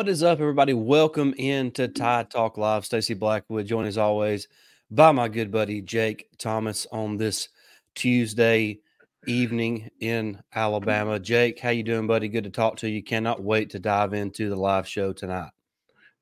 What is up, everybody? Welcome into Tide Talk Live. Stacey Blackwood, joined as always by my good buddy Jake Thomas on this Tuesday evening in Alabama. Jake, how you doing, buddy? Good to talk to you. Cannot wait to dive into the live show tonight.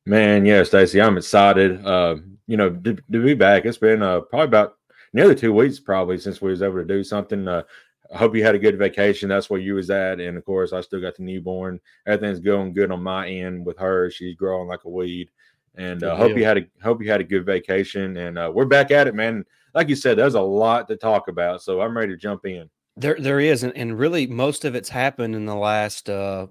Man, yeah, Stacey, I'm excited. Uh, you know, to, to, be back. It's been uh, probably about nearly two weeks, probably since we was able to do something. Uh, I hope you had a good vacation. That's where you was at, and of course, I still got the newborn. Everything's going good on my end with her. She's growing like a weed, and uh, hope you had a hope you had a good vacation. And uh, we're back at it, man. Like you said, there's a lot to talk about, so I'm ready to jump in. There, there is, and, and really, most of it's happened in the last uh,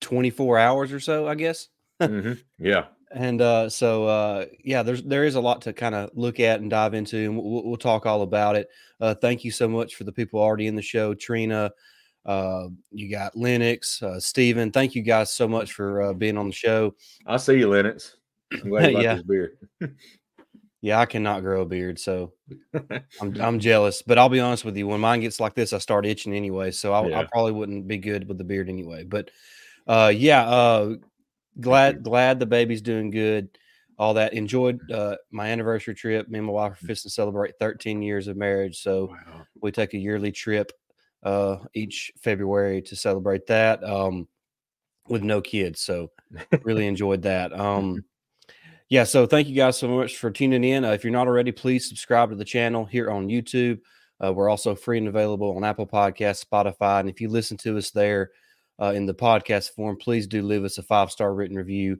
24 hours or so, I guess. mm-hmm. Yeah, and uh, so uh, yeah, there's there is a lot to kind of look at and dive into, and we'll, we'll talk all about it. Uh, thank you so much for the people already in the show, Trina. Uh, you got Lennox, uh, Steven. Thank you guys so much for uh, being on the show. I see you, Lennox. I'm glad you yeah. this beard. yeah, I cannot grow a beard, so I'm I'm jealous. But I'll be honest with you, when mine gets like this, I start itching anyway. So I, yeah. I probably wouldn't be good with the beard anyway. But uh, yeah, uh, glad glad the baby's doing good. All that enjoyed uh, my anniversary trip. Me and my wife are mm. fixing to celebrate 13 years of marriage, so wow. we take a yearly trip uh, each February to celebrate that um, with no kids. So really enjoyed that. Um, yeah, so thank you guys so much for tuning in. Uh, if you're not already, please subscribe to the channel here on YouTube. Uh, we're also free and available on Apple Podcasts, Spotify, and if you listen to us there, uh, in the podcast form, please do leave us a five star written review.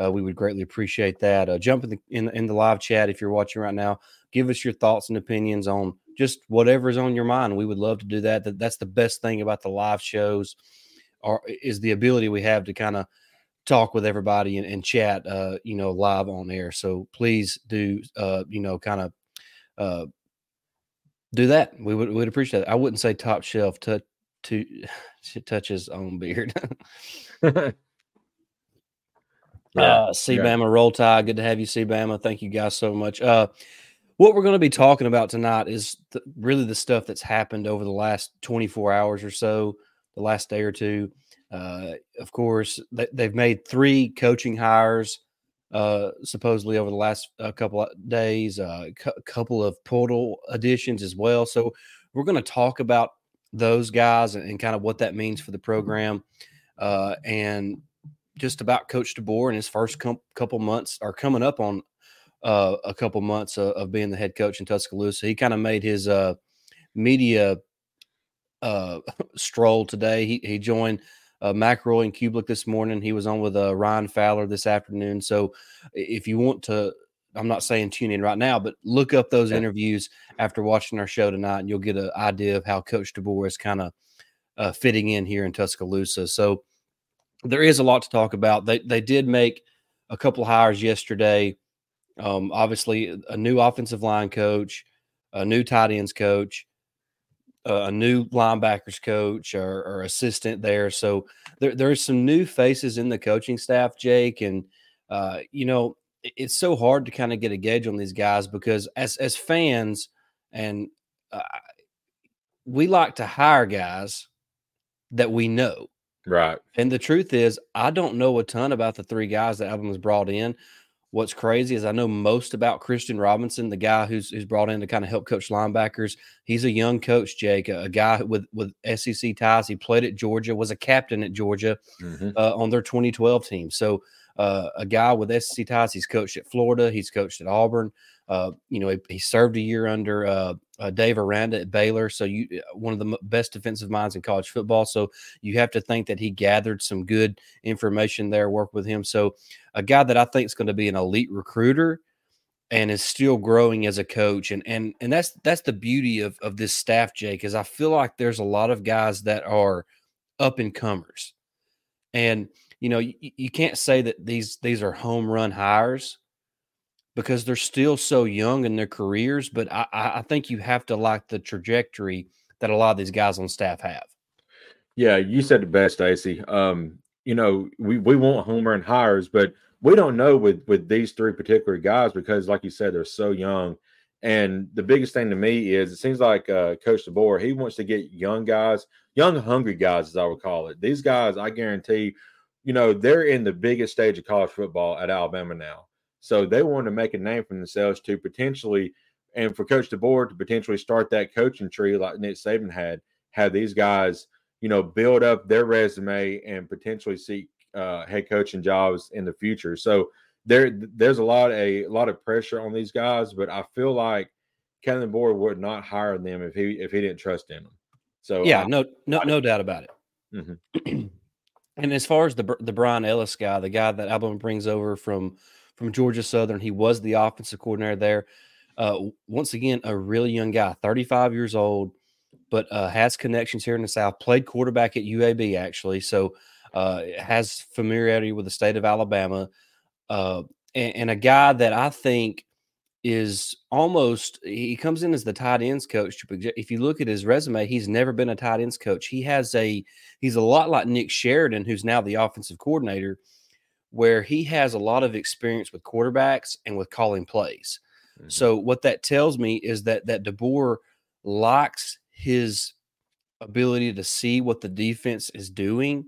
Uh, we would greatly appreciate that. Uh, jump in the, in, in the live chat if you're watching right now. Give us your thoughts and opinions on just whatever's on your mind. We would love to do that. that that's the best thing about the live shows, or is the ability we have to kind of talk with everybody and, and chat. Uh, you know, live on air. So please do. Uh, you know, kind of. Uh, do that. We would would appreciate it. I wouldn't say top shelf. To to touch his own beard. yeah, uh, C Bama yeah. roll tide. Good to have you, C Bama. Thank you guys so much. Uh, what we're going to be talking about tonight is the, really the stuff that's happened over the last 24 hours or so, the last day or two. Uh, of course, they, have made three coaching hires uh, supposedly over the last uh, couple of days, a uh, cu- couple of portal additions as well. So we're going to talk about those guys and, and, kind of what that means for the program, uh, and just about Coach DeBoer and his first com- couple months are coming up on uh, a couple months of, of, being the head coach in Tuscaloosa. He kind of made his uh, media uh, stroll today. He he joined uh, McElroy and Cubelic this morning. He was on with uh, Ryan Fowler this afternoon. So if you want to I'm not saying tune in right now, but look up those interviews after watching our show tonight, and you'll get an idea of how Coach DeBoer is kind of uh, fitting in here in Tuscaloosa. So there is a lot to talk about. They they did make a couple hires yesterday. Um, obviously, a new offensive line coach, a new tight ends coach, uh, a new linebackers coach or, or assistant there. So there there's some new faces in the coaching staff, Jake, and uh, you know it's so hard to kind of get a gauge on these guys because as as fans and uh, we like to hire guys that we know. Right. And the truth is i don't know a ton about the three guys that Alabama's brought in. What's crazy is i know most about christian robinson the guy who's who's brought in to kind of help coach linebackers. He's a young coach jake a, a guy with with sec ties. He played at georgia was a captain at georgia mm-hmm. uh, on their 2012 team. So uh, a guy with SEC ties. He's coached at Florida. He's coached at Auburn. Uh, you know, he, he, served a year under uh, uh Dave Aranda at Baylor. So you, uh, one of the best defensive minds in college football. So you have to think that he gathered some good information there. Work with him. So a guy that I think is going to be an elite recruiter and is still growing as a coach. And and and that's that's the beauty of of this staff, Jake. Is I feel like there's a lot of guys that are up and comers, and you know, you, you can't say that these these are home run hires because they're still so young in their careers. But I, I think you have to like the trajectory that a lot of these guys on staff have. Yeah, you said the best, Stacey. Um, you know, we, we want home run hires, but we don't know with with these three particular guys because, like you said, they're so young. And the biggest thing to me is it seems like uh, Coach DeBoer, he wants to get young guys, young hungry guys, as I would call it. These guys, I guarantee, you know, they're in the biggest stage of college football at Alabama now. So they want to make a name for themselves to potentially, and for Coach DeBoer to potentially start that coaching tree like Nick Saban had, have these guys, you know, build up their resume and potentially seek uh, head coaching jobs in the future. So there, there's a lot a, a lot of pressure on these guys, but I feel like Kalen DeBoer would not hire them if he if he didn't trust in them. So yeah, I, no, no, no doubt about it. Mm-hmm. and as far as the the Bryan Ellis guy, the guy that Alabama brings over from from Georgia Southern, he was the offensive coordinator there. Uh, once again, a really young guy, 35 years old, but uh, has connections here in the South. Played quarterback at UAB actually, so uh, has familiarity with the state of Alabama, uh, and, and, a guy that I think is almost he comes in as the tight ends coach. If you look at his resume, he's never been a tight ends coach. He has a he's a lot like Nick Sheridan, who's now the offensive coordinator, where he has a lot of experience with quarterbacks and with calling plays. Mm-hmm. So what that tells me is that that DeBoer likes his ability to see what the defense is doing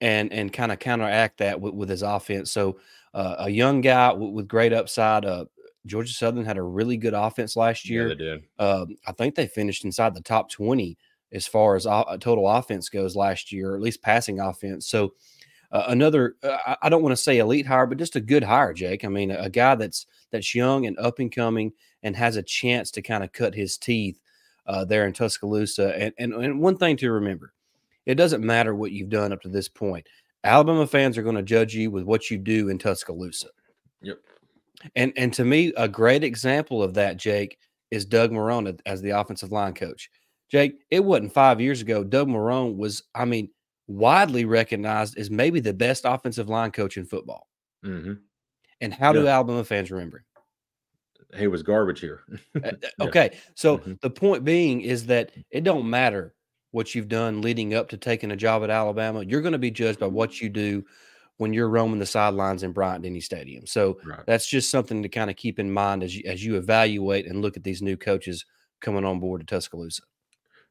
and and kind of counteract that with, with his offense. So uh, a young guy with, with great upside. Uh, Georgia Southern had a really good offense last year. Yeah, they did. Uh, I think they finished inside the top twenty as far as o- total offense goes last year, or at least passing offense. So uh, another, uh, I don't want to say elite hire, but just a good hire, Jake. I mean, a, a guy that's that's young and up and coming and has a chance to kind of cut his teeth uh, there in Tuscaloosa. And, and and one thing to remember, it doesn't matter what you've done up to this point. Alabama fans are going to judge you with what you do in Tuscaloosa. Yep. And and to me, a great example of that, Jake, is Doug Marrone as the offensive line coach. Jake, it wasn't five years ago. Doug Marrone was, I mean, widely recognized as maybe the best offensive line coach in football. Mm-hmm. And how yeah. do Alabama fans remember him? He was garbage here. Uh, uh, okay, so mm-hmm. the point being is that it don't matter what you've done leading up to taking a job at Alabama. You're going to be judged by what you do when you're roaming the sidelines in Bryant Denny Stadium. So right. that's just something to kind of keep in mind as you, as you evaluate and look at these new coaches coming on board to Tuscaloosa.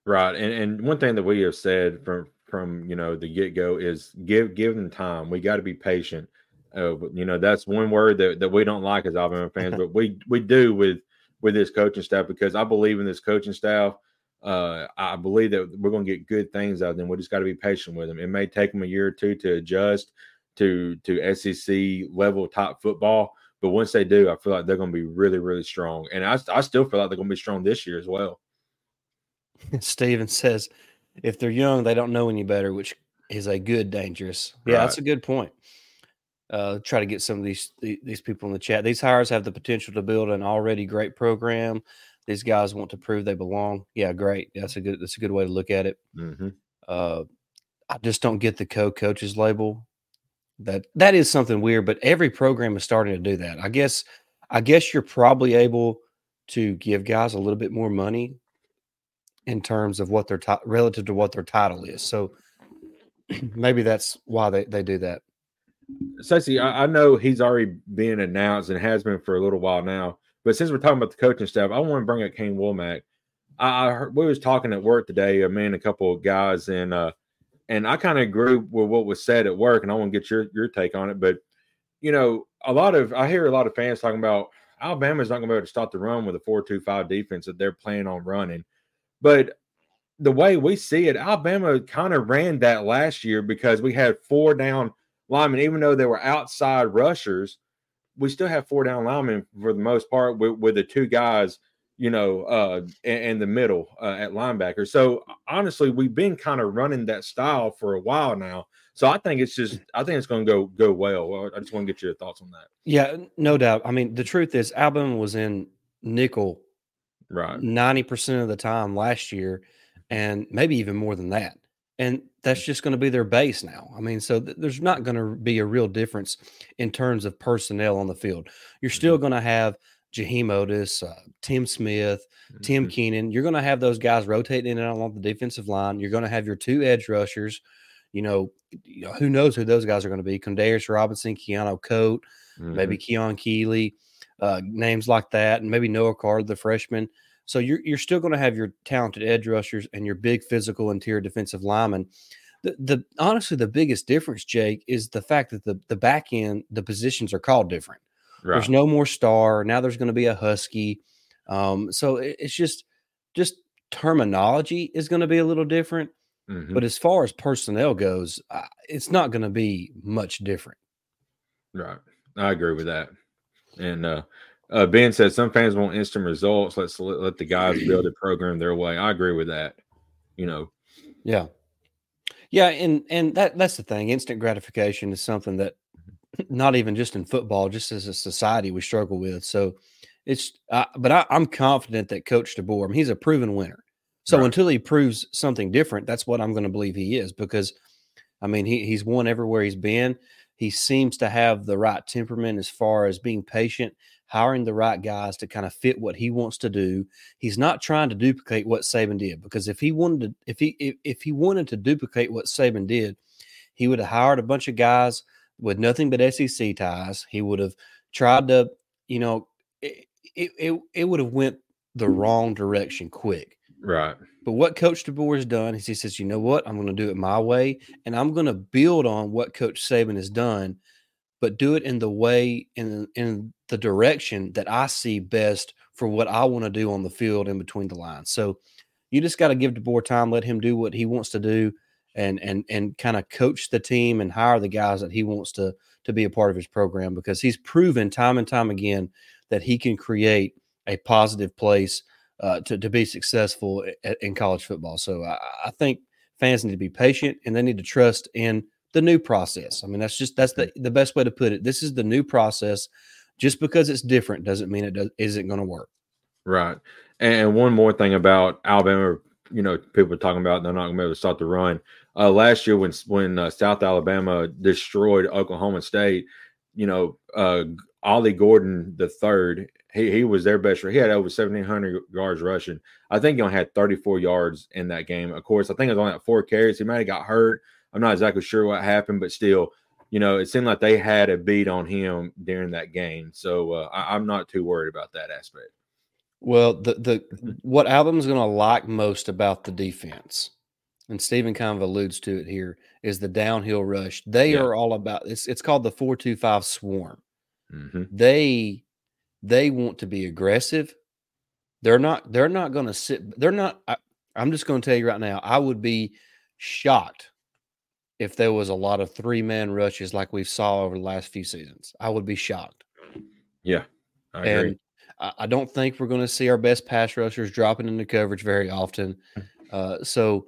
Right, and and one thing that we have said from from you know the get go is give give them time. We got to be patient. Uh, you know that's one word that, that we don't like as Alabama fans, but we we do with with this coaching staff because I believe in this coaching staff. Uh, I believe that we're going to get good things out of them. We just got to be patient with them. It may take them a year or two to adjust to to SEC level top football, but once they do, I feel like they're going to be really really strong. And I I still feel like they're going to be strong this year as well. Steven says, if they're young, they don't know any better, which is a good dangerous. Yeah, right. that's a good point. Uh, try to get some of these these people in the chat. These hires have the potential to build an already great program. These guys want to prove they belong. Yeah, great. That's a good. That's a good way to look at it. Mm-hmm. Uh, I just don't get the co-coaches label. That that is something weird, but every program is starting to do that. I guess. I guess you're probably able to give guys a little bit more money in terms of what their t- relative to what their title is. So maybe that's why they, they do that. Stacey, I, I, know he's already been announced and has been for a little while now. But since we're talking about the coaching staff, I want to bring up Kane Wommack. I, I heard, we was talking at work today, a man, a couple of guys, and uh, and I kind of agree with what was said at work, and I want to get your your take on it. But you know, a lot of I hear a lot of fans talking about Alabama's not going to be able to stop the run with a four-two-five defense that they're planning on running. But the way we see it, Alabama kind of ran that last year because we had four down linemen, even though they were outside rushers. We still have four down linemen for the most part with, with the two guys, you know, uh, in, in the middle uh, at linebacker. So honestly, we've been kind of running that style for a while now. So I think it's just, I think it's going to go go well. I just want to get your thoughts on that. Yeah, no doubt. I mean, the truth is, Alabama was in nickel right 90% of the time last year and maybe even more than that and that's just going to be their base now i mean so th- there's not going to be a real difference in terms of personnel on the field you're still mm-hmm. going to have Jaheim Oatis, uh, Tim Smith, mm-hmm. Tim Keenan. You're going to have those guys rotating in and out along the defensive line. You're going to have your two edge rushers. You know, you know who knows who those guys are going to be? Quandarrius Robinson, Keanu Koht, mm-hmm. maybe Keon Keeley uh, names like that, and maybe Noah Carter, the freshman. So you're you're still going to have your talented edge rushers and your big physical interior defensive linemen, the, the honestly the biggest difference, Jake, is the fact that the the back end the positions are called different. Right. There's no more star now. There's going to be a husky. Um, so it, it's just just terminology is going to be a little different. Mm-hmm. But as far as personnel goes, uh, it's not going to be much different. Right. I agree with that. And uh, uh, Ben said some fans want instant results. Let's let, let the guys build a program their way. I agree with that. You know. Yeah. Yeah, and and that that's the thing. Instant gratification is something that not even just in football, just as a society, we struggle with. So it's, uh, but I, am confident that Coach DeBoer, I mean, he's a proven winner. So right. until he proves something different, that's what I'm going to believe he is because, I mean, he, he's won everywhere he's been. He seems to have the right temperament as far as being patient, hiring the right guys to kind of fit what he wants to do. He's not trying to duplicate what Saban did because if he wanted to, if he if, if he wanted to duplicate what Saban did, he would have hired a bunch of guys with nothing but SEC ties. He would have tried to, you know, it it, it, it would have went the wrong direction quick. Right. But what Coach DeBoer has done is he says, you know what, I'm going to do it my way, and I'm going to build on what Coach Saban has done, but do it in the way in in the direction that I see best for what I want to do on the field in between the lines. So you just got to give DeBoer time, let him do what he wants to do, and and and kind of coach the team and hire the guys that he wants to to be a part of his program because he's proven time and time again that he can create a positive place uh, to, to be successful in college football. So I, I, think fans need to be patient and they need to trust in the new process. I mean, that's just that's the, mm. the best way to put it. This is the new process. Just because it's different doesn't mean it does, isn't going to work. Right. And one more thing about Alabama, you know, people are talking about they're not going to be able to start the run. Uh, last year, when when uh, South Alabama destroyed Oklahoma State, you know, uh, Ollie Gordon the third he, he was their best. He had over 1,700 yards rushing. I think he only had 34 yards in that game. Of course, I think it was only at four carries. He might have got hurt. I'm not exactly sure what happened, but still, you know, it seemed like they had a beat on him during that game. So uh, I, am not too worried about that aspect. Well, the the mm-hmm. what Alabama's going to like most about the defense, and Stephen kind of alludes to it here, is the downhill rush. They yeah. are all about it's it's called the four two five swarm. Mm-hmm. They they want to be aggressive. They're not. They're not going to sit. They're not. I, I'm just going to tell you right now. I would be shocked if there was a lot of three man rushes like we saw over the last few seasons. I would be shocked. Yeah, I and agree. I don't think we're going to see our best pass rushers dropping into coverage very often. Uh, so,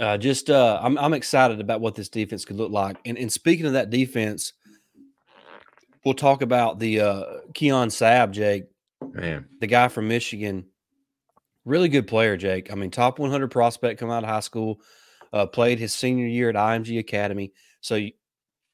uh, just uh, I'm I'm excited about what this defense could look like. And and speaking of that defense, we'll talk about the uh, Keon Sabb, Jake. Man, the guy from Michigan, really good player, Jake. I mean, top 100 prospect come out of high school, uh, played his senior year at IMG Academy. So you,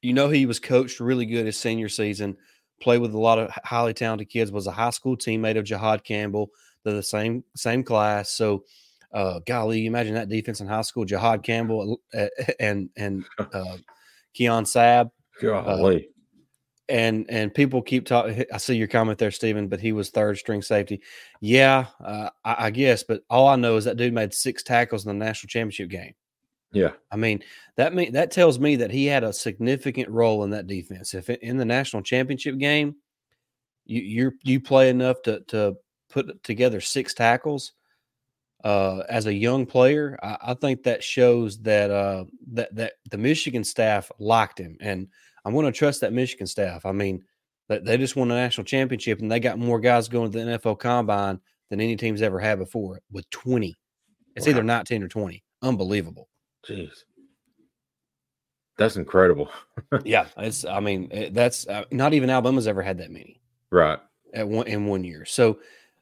you know he was coached really good his senior season. Played with a lot of highly talented kids. Was a high school teammate of Jihaad Campbell. They're the same same class. So, uh, golly, you imagine that defense in high school: Jihaad Campbell uh, and and uh, Keon Sabb. Golly and and people keep talking. I see your comment there, Stephen, but he was third string safety. Yeah, uh, I, I, guess, but all I know is that dude made six tackles in the national championship game. Yeah, I mean that mean that tells me that he had a significant role in that defense. If in the national championship game, you you you play enough to to put together six tackles. Uh, as a young player, I, I think that shows that uh, that that the Michigan staff liked him, and I'm going to trust that Michigan staff. I mean, they just won a national championship and they got more guys going to the NFL combine than any team's ever had before with 20. It's wow. either 19 or 20. Unbelievable. Jeez. That's incredible. yeah, it's. I mean, eh, that's uh, not even Alabama's ever had that many. Right. At one in one year. So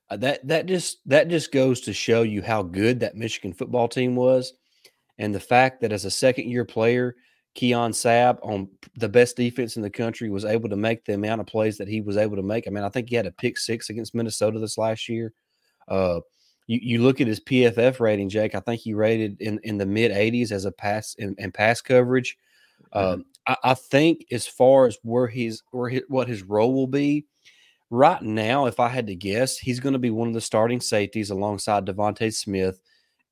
uh, that that just that just goes to show you how good that Michigan football team was, and the fact that as a second year player, Keon Sabb on the best defense in the country was able to make the amount of plays that he was able to make. I mean, I think he had a pick six against Minnesota this last year. Uh, you, you look at his PFF rating, Jake. I think he rated in, in the mid 80s as a pass and, pass coverage. mm-hmm. I, I, think as far as where he's where his, what his role will be right now, if I had to guess, he's going to be one of the starting safeties alongside DeVonta Smith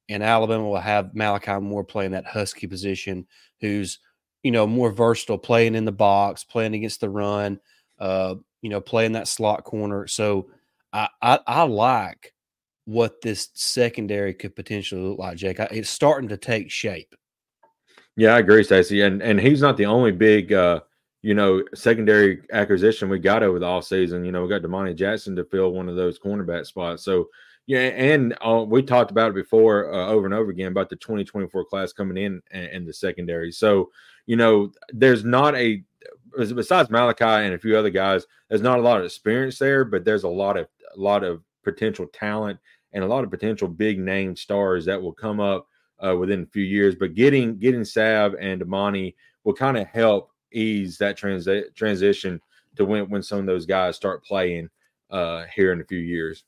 and Alabama will have Malachi Moore playing that husky position, who's you know more versatile, playing in the box, playing against the run, uh, you know, playing that slot corner. So I, I, I like what this secondary could potentially look like, Jake. It's starting to take shape. Yeah, I agree, Stacey. And and he's not the only big uh, you know, secondary acquisition we got over the off season. You know, we got Domani Jackson to fill one of those cornerback spots. So yeah, and uh, we talked about it before uh, over and over again about the 2024 class coming in and the secondary. So, you know, there's not a besides Malachi and a few other guys, there's not a lot of experience there, but there's a lot of a lot of potential talent and a lot of potential big name stars that will come up uh, within a few years. But getting getting Sabb and Domani will kind of help ease that transi- transition to when when some of those guys start playing uh, here in a few years.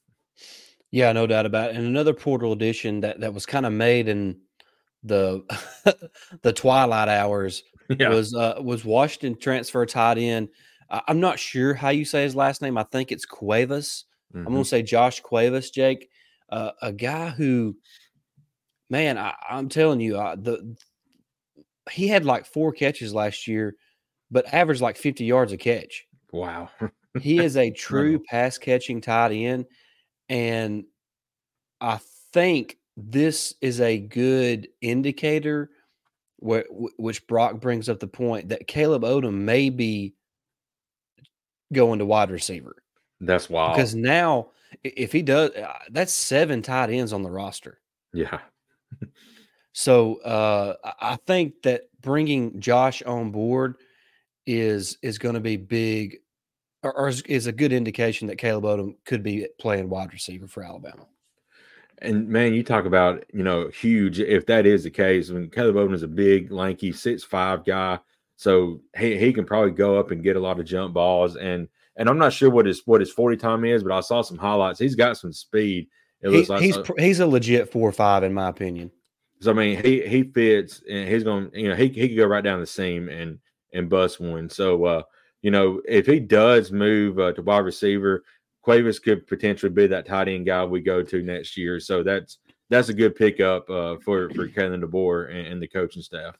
Yeah, no doubt about it. And another portal edition that that was kind of made in the the twilight hours yeah. was uh, was Washington transfer tied in. I'm not sure how you say his last name. I think it's Cuevas. Mm-hmm. I'm going to say Josh Cuevas, Jake, uh, a guy who, man, I, am telling you, uh, the he had like four catches last year, but averaged like 50 yards a catch. Wow. he is a true pass catching tight end. And I think this is a good indicator where, which Brock brings up the point that Caleb Odom may be going to wide receiver. That's wild. Because now, if he does, uh, that's seven tight ends on the roster. Yeah. so uh, I think that bringing Josh on board is is going to be big or, or is, a good indication that Caleb Odom could be playing wide receiver for Alabama. And man, you talk about you know huge. If that is the case, I mean Caleb Odom is a big, lanky, six five guy, so he he can probably go up and get a lot of jump balls. And and I'm not sure what his what his forty time is, but I saw some highlights. He's got some speed. It looks he, like he's he's a legit four or five in my opinion. So I mean, he he fits, and he's going. You know, he he could go right down the seam and and bust one. So uh, you know, if he does move uh, to wide receiver, Cuevas could potentially be that tight end guy we go to next year. So that's that's a good pickup uh, for for Kalen DeBoer and, and the coaching staff.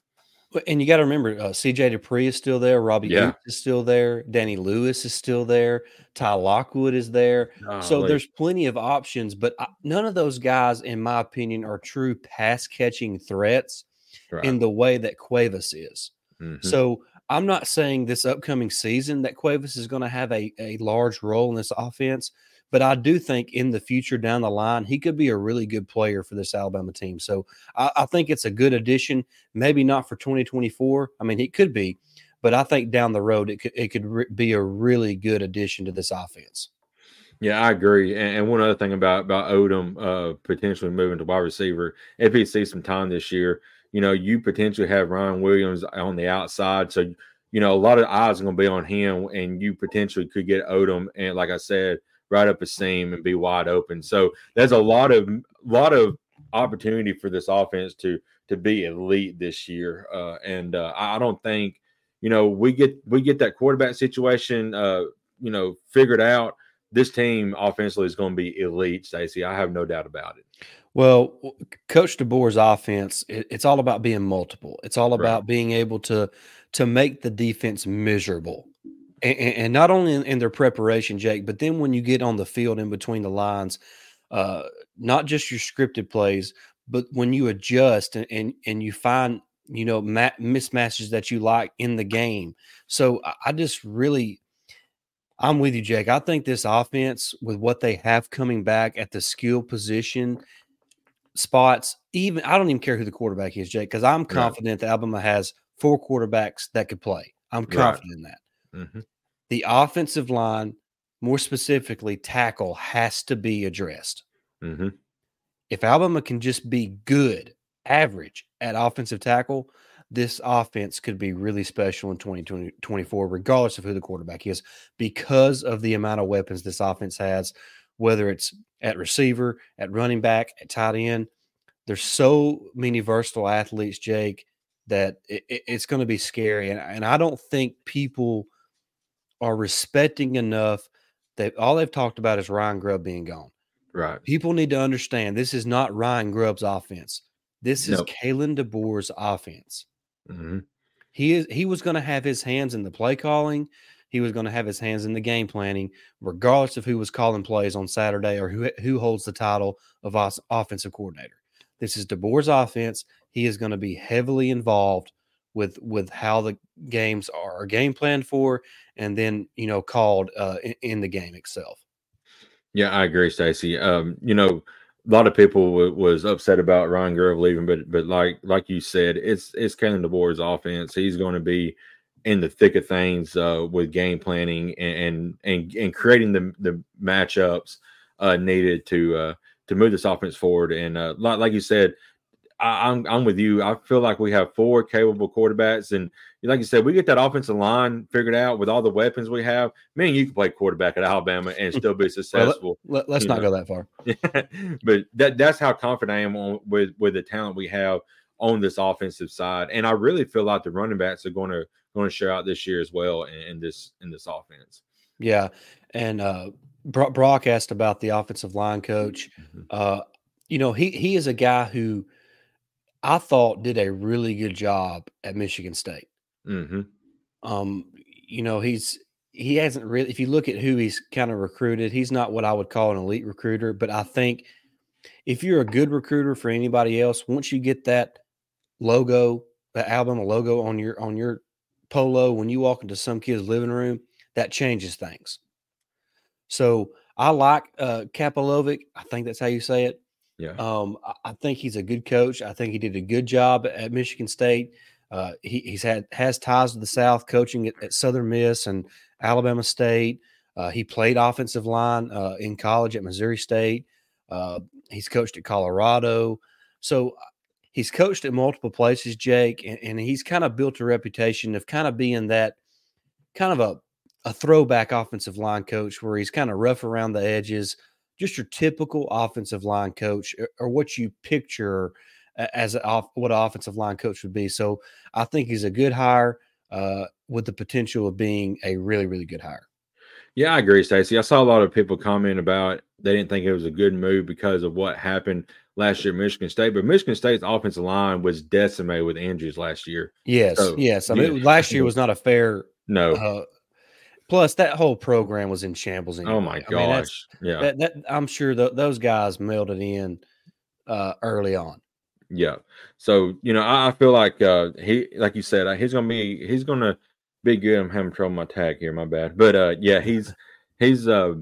And you got to remember, uh, CJ Dippre is still there. Robbie yeah. is still there. Danny Lewis is still there. Ty Lockwood is there. Oh, so like, there's plenty of options, but I, none of those guys, in my opinion, are true pass catching threats right. in the way that Cuevas is. Mm-hmm. So I'm not saying this upcoming season that Cuevas is going to have a, a large role in this offense, but I do think in the future down the line, he could be a really good player for this Alabama team. So I, I think it's a good addition. Maybe not for 2024. I mean, he could be, but I think down the road, it could, it could re- be a really good addition to this offense. Yeah, I agree. And, and, one other thing about about Odom uh, potentially moving to wide receiver, if he sees some time this year, you know, you potentially have Ryan Williams on the outside. So, you know, a lot of eyes are going to be on him, and you potentially could get Odom and, like I said, right up a seam and be wide open. So there's a lot of lot of opportunity for this offense to to be elite this year. Uh, and uh, I don't think, you know, we get we get that quarterback situation, uh, you know, figured out. This team offensively is going to be elite, Stacey. I have no doubt about it. Well, Coach DeBoer's offense, it's all about being multiple. It's all about right. being able to to make the defense miserable. And, and not only in, in, their preparation, Jake, but then when you get on the field in between the lines, uh, not just your scripted plays, but when you adjust and and, and you find you know ma- mismatches that you like in the game. So I just really I'm with you, Jake. I think this offense, with what they have coming back at the skill position spots, even I don't even care who the quarterback is, Jake, because I'm confident right. that Alabama has four quarterbacks that could play. I'm confident right. in that. Mm-hmm. The offensive line, more specifically, tackle, has to be addressed. Mm-hmm. If Alabama can just be good, average at offensive tackle, this offense could be really special in 2024, regardless of who the quarterback is, because of the amount of weapons this offense has whether it's at receiver, at running back, at tight end. There's so many versatile athletes, Jake, that it, it, it's going to be scary. And, and I don't think people are respecting enough that all they've talked about is Ryan Grubb being gone. Right. People need to understand this is not Ryan Grubb's offense. This is Nope. Kalen DeBoer's offense. hmm He is he was going to have his hands in the play calling. He was going to have his hands in the game planning, regardless of who was calling plays on Saturday or who who holds the title of offensive coordinator. This is DeBoer's offense. He is going to be heavily involved with with how the games are game planned for, and then you know called uh, in, in the game itself. Yeah, I agree, Stacey. Um, you know, a lot of people w- was upset about Ryan Grubb leaving, but but like like you said, it's it's Kalen DeBoer's offense. He's going to be in the thick of things uh, with game planning and and and, creating the the matchups uh, needed to uh, to move this offense forward. And uh, like you said, I, I'm I'm with you. I feel like we have four capable quarterbacks, and like you said, we get that offensive line figured out with all the weapons we have. Man, you can play quarterback at Alabama and still be successful. Let, us not know. go that far. but that that's how confident I am on, with with the talent we have on this offensive side, and I really feel like the running backs are going to going to show out this year as well in, in this in this offense. Yeah, and uh, Brock asked about the offensive line coach. Mhm. Uh, you know, he he is a guy who I thought did a really good job at Michigan State. Mhm. Um, you know, he's he hasn't really. If you look at who he's kind of recruited, he's not what I would call an elite recruiter. But I think if you're a good recruiter for anybody else, once you get that logo, the Alabama logo on your on your polo when you walk into some kid's living room, that changes things. So I like uh Kapilovic. I think that's how you say it. Yeah. Um, I- think he's a good coach. I think he did a good job at Michigan State. Uh, he, he's had has ties to the South, coaching at, at Southern Miss and Alabama State. Uh, he played offensive line uh, in college at Missouri State. Uh, he's coached at Colorado. So he's coached at multiple places, Jake, and, and he's kind of built a reputation of kind of being that kind of a a throwback offensive line coach where he's kind of rough around the edges, just your typical offensive line coach or, or what you picture as off, what an offensive line coach would be. So I think he's a good hire uh, with the potential of being a really, really good hire. Yeah, I agree, Stacey. I saw a lot of people comment about they didn't think it was a good move because of what happened last year at Michigan State. But Michigan State's offensive line was decimated with injuries last year. Yes, So, yes. I mean, yeah. last year was not a fair. No. Uh, plus, that whole program was in shambles. Anyway. oh my I mean, gosh. yeah. that, that I'm sure th- those guys mailed it in uh, early on. Yeah. So, you know, I, I feel like uh he like you said, uh, he's gonna be he's gonna be good. I'm having trouble with my tag here, my bad. But uh yeah, he's he's uh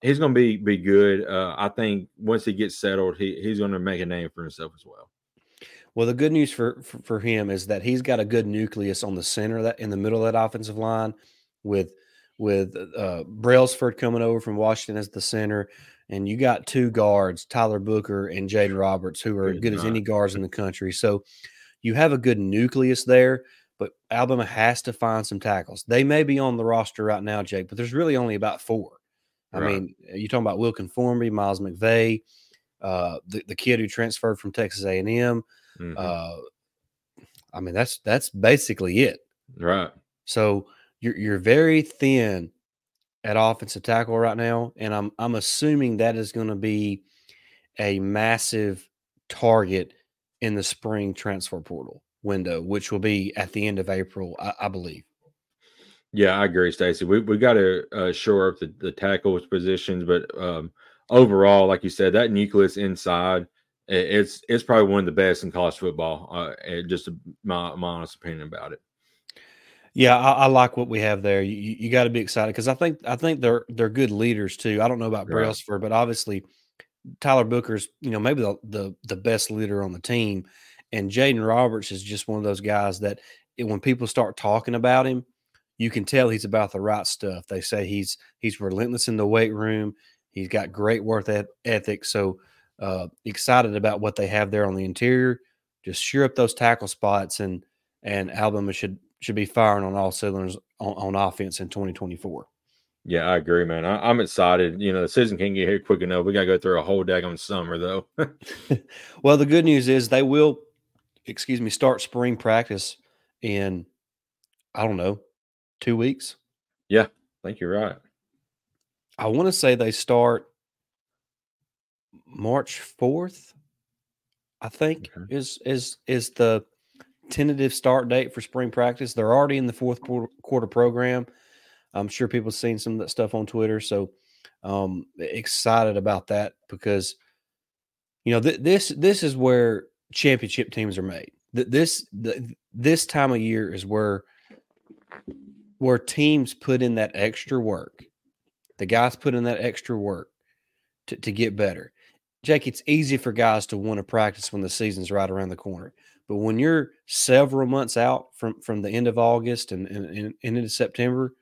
he's gonna be be good. Uh I think once he gets settled, he he's gonna make a name for himself as well. Well, the good news for, for for him is that he's got a good nucleus on the center that in the middle of that offensive line, with with uh, Brailsford coming over from Washington as the center, and you got two guards, Tyler Booker and Jaden Roberts, who are as Good as any guards in the country. So you have a good nucleus there. But Alabama has to find some tackles. They may be on the roster right now, Jake, but there's really only about four. I Right. mean, you're talking about Wilkin Formby, Miles McVay, uh, the, the kid who transferred from Texas A&M. Mhm. Uh, I mean, that's that's basically it. right. So you're you're very thin at offensive tackle right now, and I'm I'm assuming that is going to be a massive target in the spring transfer portal window, which will be at the end of April, I, I believe. Yeah, I agree, Stacey. We we got to uh, shore up the, the tackles positions, but um, overall, like you said, that nucleus inside, it's it's probably one of the best in college football. Uh, just my my honest opinion about it. Yeah, I, I like what we have there. You, you, got to be excited because I think I think they're they're good leaders too. I don't know about Right. Brailsford, but obviously Tyler Booker's you know maybe the the, the best leader on the team, and Jaden Roberts is just one of those guys that it- when people start talking about him, you can tell he's about the right stuff. They say he's he's relentless in the weight room. He's got great work eth- ethic. So uh, excited about what they have there on the interior. Just sure up those tackle spots, and and Alabama should should be firing on all cylinders on, on offense in 2024. Yeah, I agree, man. I, I'm excited. You know, the season can't get here quick enough. We got to go through a whole daggone summer, though. Well, the good news is they will, excuse me, start spring practice in, I don't know, two weeks. Yeah, I think you're right. I want to say they start March fourth, I think Okay. is is is the tentative start date for spring practice. They're already in the fourth quarter, program. I'm sure people have seen some of that stuff on Twitter. So um, excited about that because you know th- this this is where championship teams are made. Th- this th- this time of year is where where teams put in that extra work. The guys put in that extra work to, to get better. Jake, it's easy for guys to want to practice when the season's right around the corner. But when you're several months out from from the end of August and, and, and into September,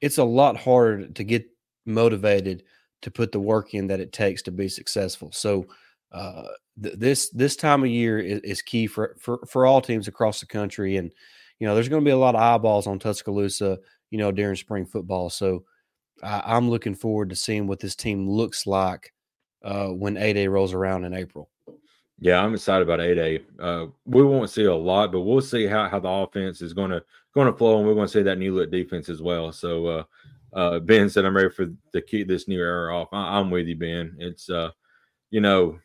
it's a lot harder to get motivated to put the work in that it takes to be successful. So uh, th- this this time of year is, is key for, for for all teams across the country, and you know there's going to be a lot of eyeballs on Tuscaloosa, you know, during spring football. So I, I'm looking forward to seeing what this team looks like uh, when A Day rolls around in April. Yeah, I'm excited about 8A. Uh, we won't see a lot, but we'll see how, how the offense is going to going to flow, and we're going to see that new look defense as well. So, uh, uh, Ben said, "I'm ready for to keep this new era off." I, am with you, Ben. It's uh, you know,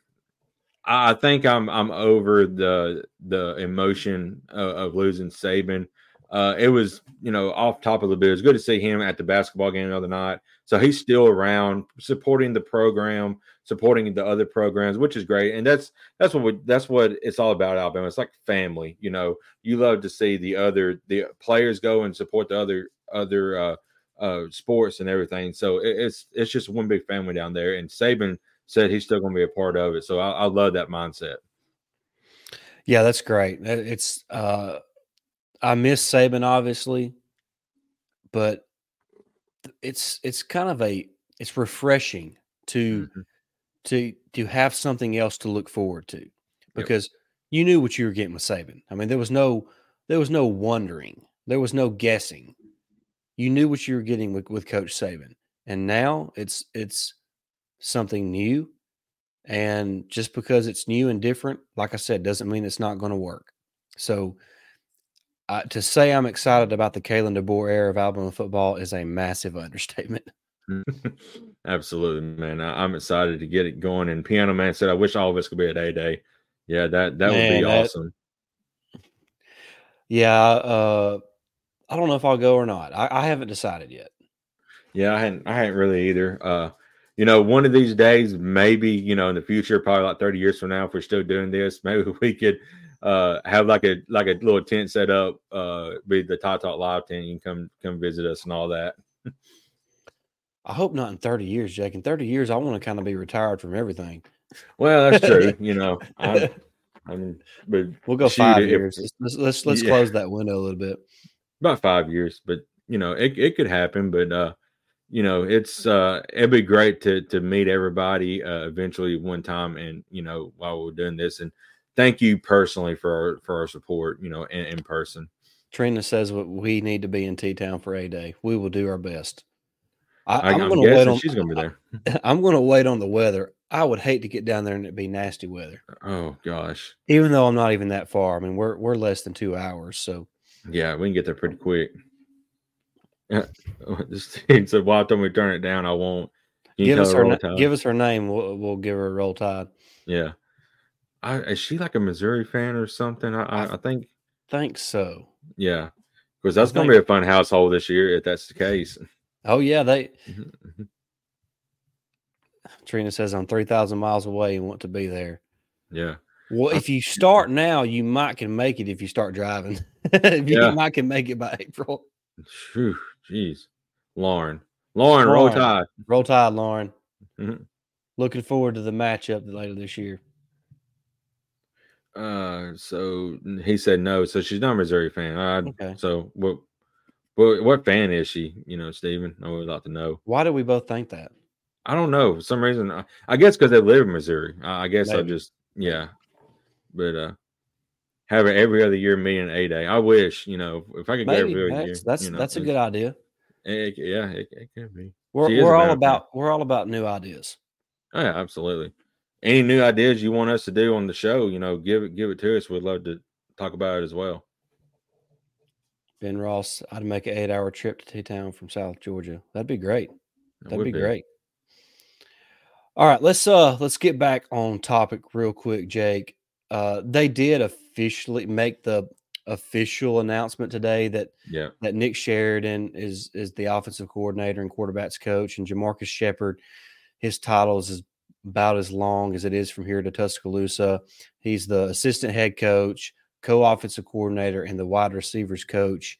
I think I'm I'm over the the emotion of, of losing Saban. Uh, it was you know off top of the bit. It was good to see him at the basketball game the other night. So he's still around, supporting the program, supporting the other programs, which is great. And that's that's what we, that's what it's all about. Alabama. It's like family. You know, you love to see the other the players go and support the other other uh, uh, sports and everything. So it, it's it's just one big family down there. And Saban said he's still going to be a part of it. So I, I love that mindset. Yeah, that's great. It's uh, I miss Saban obviously, but it's it's kind of a it's refreshing to mm-hmm. to to have something else to look forward to because yep. you knew what you were getting with Saban. I mean, there was no there was no wondering, there was no guessing. You knew what you were getting with, with Coach Saban, and now it's it's something new. And just because it's new and different, like I said, doesn't mean it's not going to work. So uh, to say I'm excited about the Kalen DeBoer era of Alabama football is a massive understatement. Absolutely, man. I, am excited to get it going. And Piano Man said, "I wish all of us could be at A Day." Yeah, that that man, would be that, awesome. Yeah, uh, I don't know if I'll go or not. I, I haven't decided yet. Yeah, I hadn't. I hadn't really either. Uh, you know, one of these days, maybe you know, in the future, probably like 30 years from now, if we're still doing this, maybe we could uh have like a like a little tent set up, uh, be the Talk Live tent. You can come come visit us and all that. I hope not in 30 years, Jake. In 30 years, I want to kind of be retired from everything. Well, that's true. you know, I'm, I'm, but we'll go five years. If, let's let's, let's yeah. close that window a little bit. About five years, but you know, it, it could happen. But uh, you know, it's uh, it'd be great to to meet everybody uh, eventually one time, and you know, while we're doing this, and thank you personally for our for our support. You know, in, in person. Trina says we need to be in T Town for a day. We will do our best. I, am going to wait on. She's going to be there. I'm going to wait on the weather. I would hate to get down there and it be nasty weather. Oh gosh! Even though I'm not even that far. I mean, we're we're less than two hours, so yeah, we can get there pretty quick. Yeah, just so why don't we turn it down? I won't. Give us her. Na- give us her name. We'll we'll give her a roll tide. Yeah. I, is she like a Missouri fan or something? I, I, I think. Think so. Yeah, because that's going to be a fun household this year if that's the case. Oh yeah, they. Mm-hmm, mm-hmm. Trina says I'm three thousand miles away and want to be there. Yeah. Well, if you start now, you might can make it if you start driving. if you yeah. might can make it by April. Whew, jeez, Lauren, Lauren, Lauren, roll tide, roll tide, Lauren. Mm-hmm. Looking forward to the matchup later this year. Uh, so he said no. So she's not a Missouri fan. I, okay. So what? What, what fan is she? You know, Stephen. I would like to know. Why do we both think that? I don't know. For some reason, I, I guess because they live in Missouri. I, I guess Maybe. I just yeah. But uh, have it every other year meeting a day. I wish you know if I could Maybe. get every year. That's you know, that's a good idea. It, yeah, it, it could be. We're we're all about fan. we're all about new ideas. Oh, yeah, absolutely. Any new ideas you want us to do on the show, you know, give it give it to us. We'd love to talk about it as well. Ben Ross, I'd make an eight hour trip to T Town from South Georgia. That'd be great. That'd be, be, great. All right, let's uh let's get back on topic real quick, Jake. Uh, they did officially make the official announcement today that Yeah. that Nick Sheridan is is the offensive coordinator and quarterbacks coach, and Jamarcus Shepard, his titles is about as long as it is from here to Tuscaloosa. He's the assistant head coach, co-offensive coordinator, and the wide receivers coach.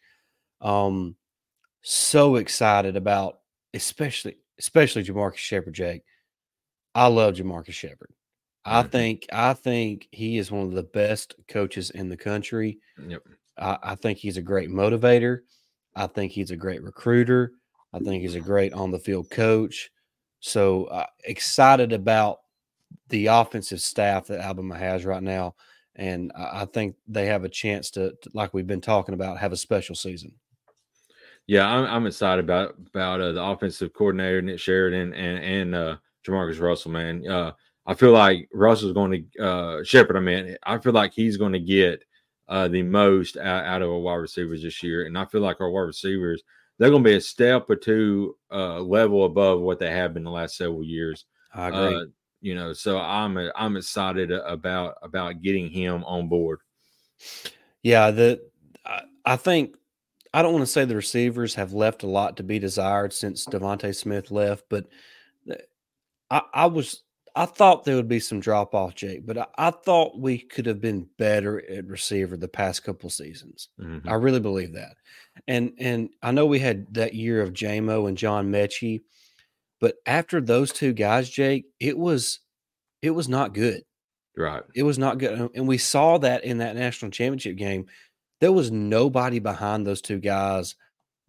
Um, so excited about especially especially Jamarcus Shepard, Jake. I love Jamarcus Shepard. I Mhm. think I think he is one of the best coaches in the country. Yep. I, I think he's a great motivator. I think he's a great recruiter. I think he's a great on the field coach. So uh, excited about the offensive staff that Alabama has right now, and I, think they have a chance to, to, like we've been talking about, have a special season. Yeah, I'm, I'm excited about about uh, the offensive coordinator Nick Sheridan and and uh, Jamarcus Russell. Man, uh, I feel like Russell's going to uh, Shepard. I mean, I feel like he's going to get uh, the most out, out of our wide receivers this year, and I feel like our wide receivers they're going to be a step or two uh, level above what they have been the last several years. I agree. Uh, you know, so I'm I'm excited about about getting him on board. Yeah, the I, I think I don't want to say the receivers have left a lot to be desired since DeVonta Smith left, but I, I was I thought there would be some drop off, Jake, but I, I thought we could have been better at receiver the past couple seasons. Mhm. I really believe that. And and I know we had that year of Jamo and John Metchie, but after those two guys, Jake, it was it was not good. Right. It was not good. And we saw that in that national championship game. There was nobody behind those two guys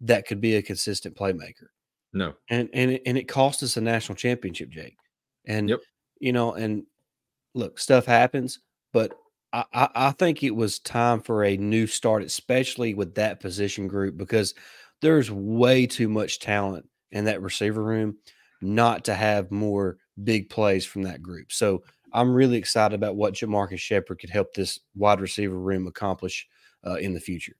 that could be a consistent playmaker. No. And and it, and it cost us a national championship, Jake. And Yep. You know, and look, stuff happens, but I, I, think it was time for a new start, especially with that position group, because there's way too much talent in that receiver room not to have more big plays from that group. So I'm really excited about what Jamarcus Shepard could help this wide receiver room accomplish uh, in the future.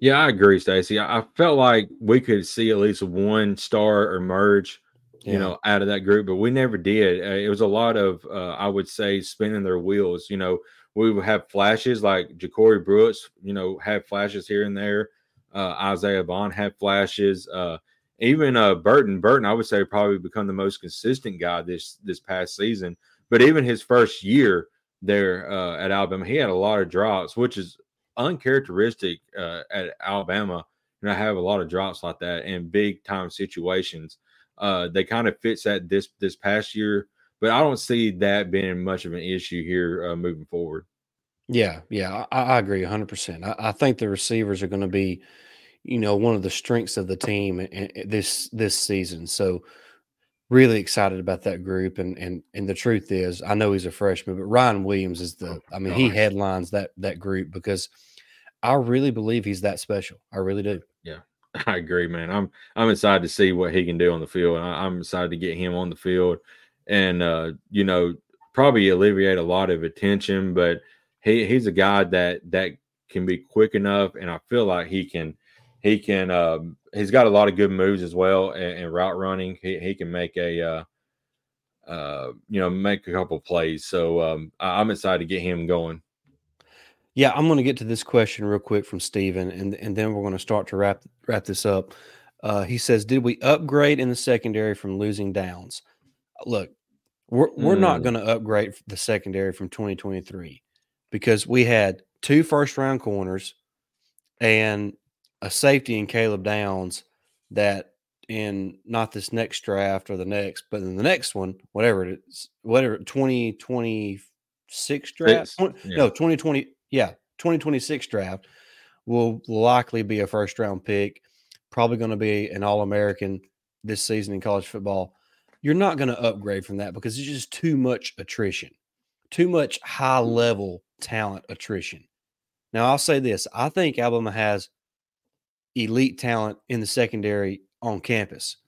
Yeah, I agree, Stacey. I felt like we could see at least one star emerge, you Yeah. know, out of that group, but we never did. Uh, it was a lot of, uh, I would say, spinning their wheels. You know, we would have flashes like Ja'Corey Brooks, you know, had flashes here and there. Uh, Isaiah Bond had flashes. Uh, even uh, Burton, Burton, I would say, probably become the most consistent guy this this past season. But even his first year there uh, at Alabama, he had a lot of drops, which is uncharacteristic uh, at Alabama. You know, have a lot of drops like that in big time situations. Uh, they kind of fits that this this past year, but I don't see that being much of an issue here uh, moving forward. Yeah, yeah, I, I agree 100%. I, I think the receivers are going to be, you know, one of the strengths of the team in, in this this season. So really excited about that group and and and the truth is, I know he's a freshman, but Ryan Williams is the I mean, he headlines that that group because I really believe he's that special. I really do. I agree, man. I'm I'm excited to see what he can do on the field. I, I'm excited to get him on the field, and uh, you know, probably alleviate a lot of attention. But he he's a guy that that can be quick enough, and I feel like he can he can um, he's got a lot of good moves as well and, route running. He he can make a uh, uh, you know make a couple plays. So um, I- I'm excited to get him going. Yeah, I'm going to get to this question real quick from Steven, and and then we're going to start to wrap wrap this up. Uh, he says, "Did we upgrade in the secondary from losing downs?" Look, we're we're not Mm. going to upgrade the secondary from 2023 because we had two first round corners and a safety in Caleb Downs that in not this next draft or the next, but in the next one, whatever it is, whatever 2026 draft, Six, twen- yeah. no 2020, yeah, 2026 draft will likely be a first round pick, probably going to be an All American this season in college football. You're not going to upgrade from that because it's just too much attrition, too much high level talent attrition. Now, I'll say this I think Alabama has elite talent in the secondary on campus,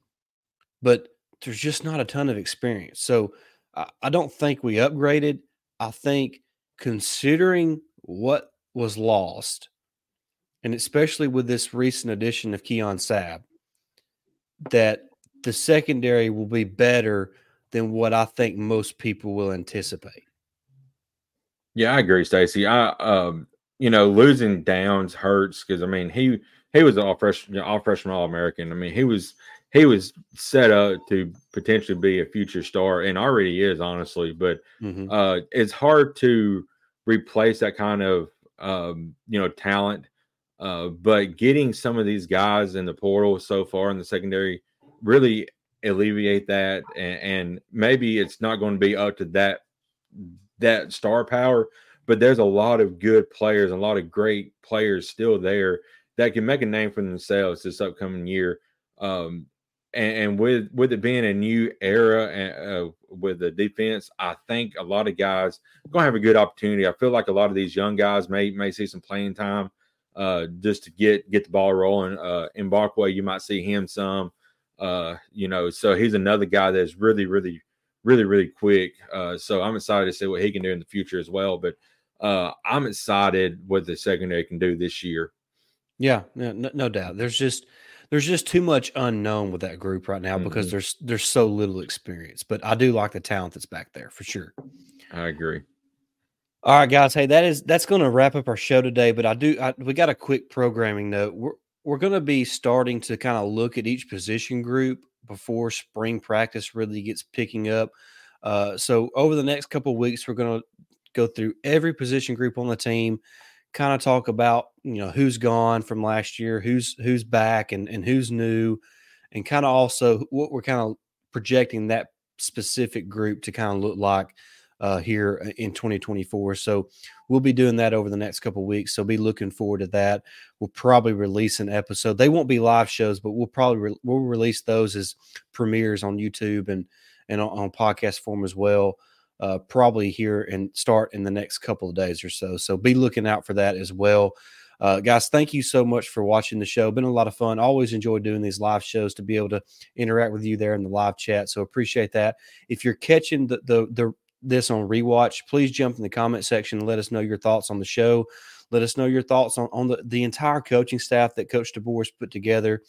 but there's just not a ton of experience. So I, I don't think we upgraded. I think considering what was lost, and especially with this recent addition of Keon Sabb, that the secondary will be better than what I think most people will anticipate. Yeah, I agree, Stacey. I um, you know, losing Downs hurts because I mean he he was all fresh, you know, all freshman All American. I mean he was he was set up to potentially be a future star and already is honestly, but mm-hmm. uh, it's hard to replace that kind of um, you know talent. Uh, but getting some of these guys in the portal so far in the secondary really alleviate that, and, and maybe it's not going to be up to that that star power, but there's a lot of good players, a lot of great players still there that can make a name for themselves this upcoming year. Um, and, and, with with it being a new era and, uh, with the defense, I think a lot of guys gonna have a good opportunity. I feel like a lot of these young guys may may see some playing time uh, just to get get the ball rolling. Uh, in Mbakwe, you might see him some. Uh, you know, so he's another guy that's really, really, really, really quick. Uh, so I'm excited to see what he can do in the future as well. But uh, I'm excited what the secondary can do this year. Yeah, no, no doubt. There's just there's just too much unknown with that group right now mm-hmm. because there's there's so little experience. But I do like the talent that's back there for sure. I agree. All right, guys. Hey, that is that's going to wrap up our show today. But I do I, we got a quick programming note. We're we're going to be starting to kind of look at each position group before spring practice really gets picking up. Uh, so over the next couple weeks, we're going to go through every position group on the team kind of talk about you know who's gone from last year, who's who's back, and and who's new, and kind of also what we're kind of projecting that specific group to kind of look like uh, here uh, in 2024. So we'll be doing that over the next couple weeks. So be looking forward to that. We'll probably release an episode. They won't be live shows, but we'll probably re- we'll release those as premieres on YouTube and and on, on podcast form as well uh, probably here and start in the next couple of days or so. So be looking out for that as well. Uh, guys, thank you so much for watching the show. Been a lot of fun. Always enjoy doing these live shows to be able to interact with you there in the live chat. So appreciate that. If you're catching the the, the this on rewatch, please jump in the comment section and let us know your thoughts on the show. Let us know your thoughts on, on the, the entire coaching staff that Coach DeBoer put together.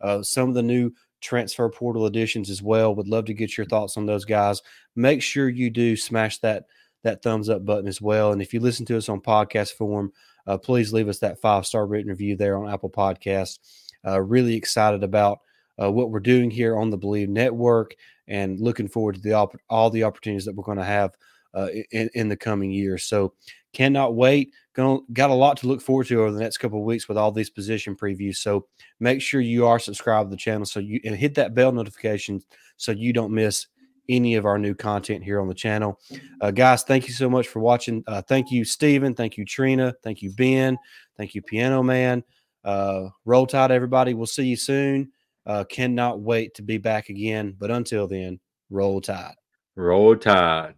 Uh, some of the new transfer portal additions as well. Would love to get your thoughts on those guys. Make sure you do smash that that thumbs up button as well. And if you listen to us on podcast form, uh, please leave us that five star written review there on Apple Podcasts. Uh, really excited about uh, what we're doing here on the Bleav Network, and looking forward to the op- all the opportunities that we're going to have uh, in, in the coming years. So cannot wait. Got a lot to look forward to over the next couple of weeks with all these position previews. So make sure you are subscribed to the channel so you and hit that bell notification so you don't miss any of our new content here on the channel. Uh, guys, thank you so much for watching. Uh, thank you, Stephen. Thank you, Trina. Thank you, Ben. Thank you, Piano Man. Uh, roll Tide, everybody. We'll see you soon. Uh, cannot wait to be back again. But until then, roll tide. Roll tide.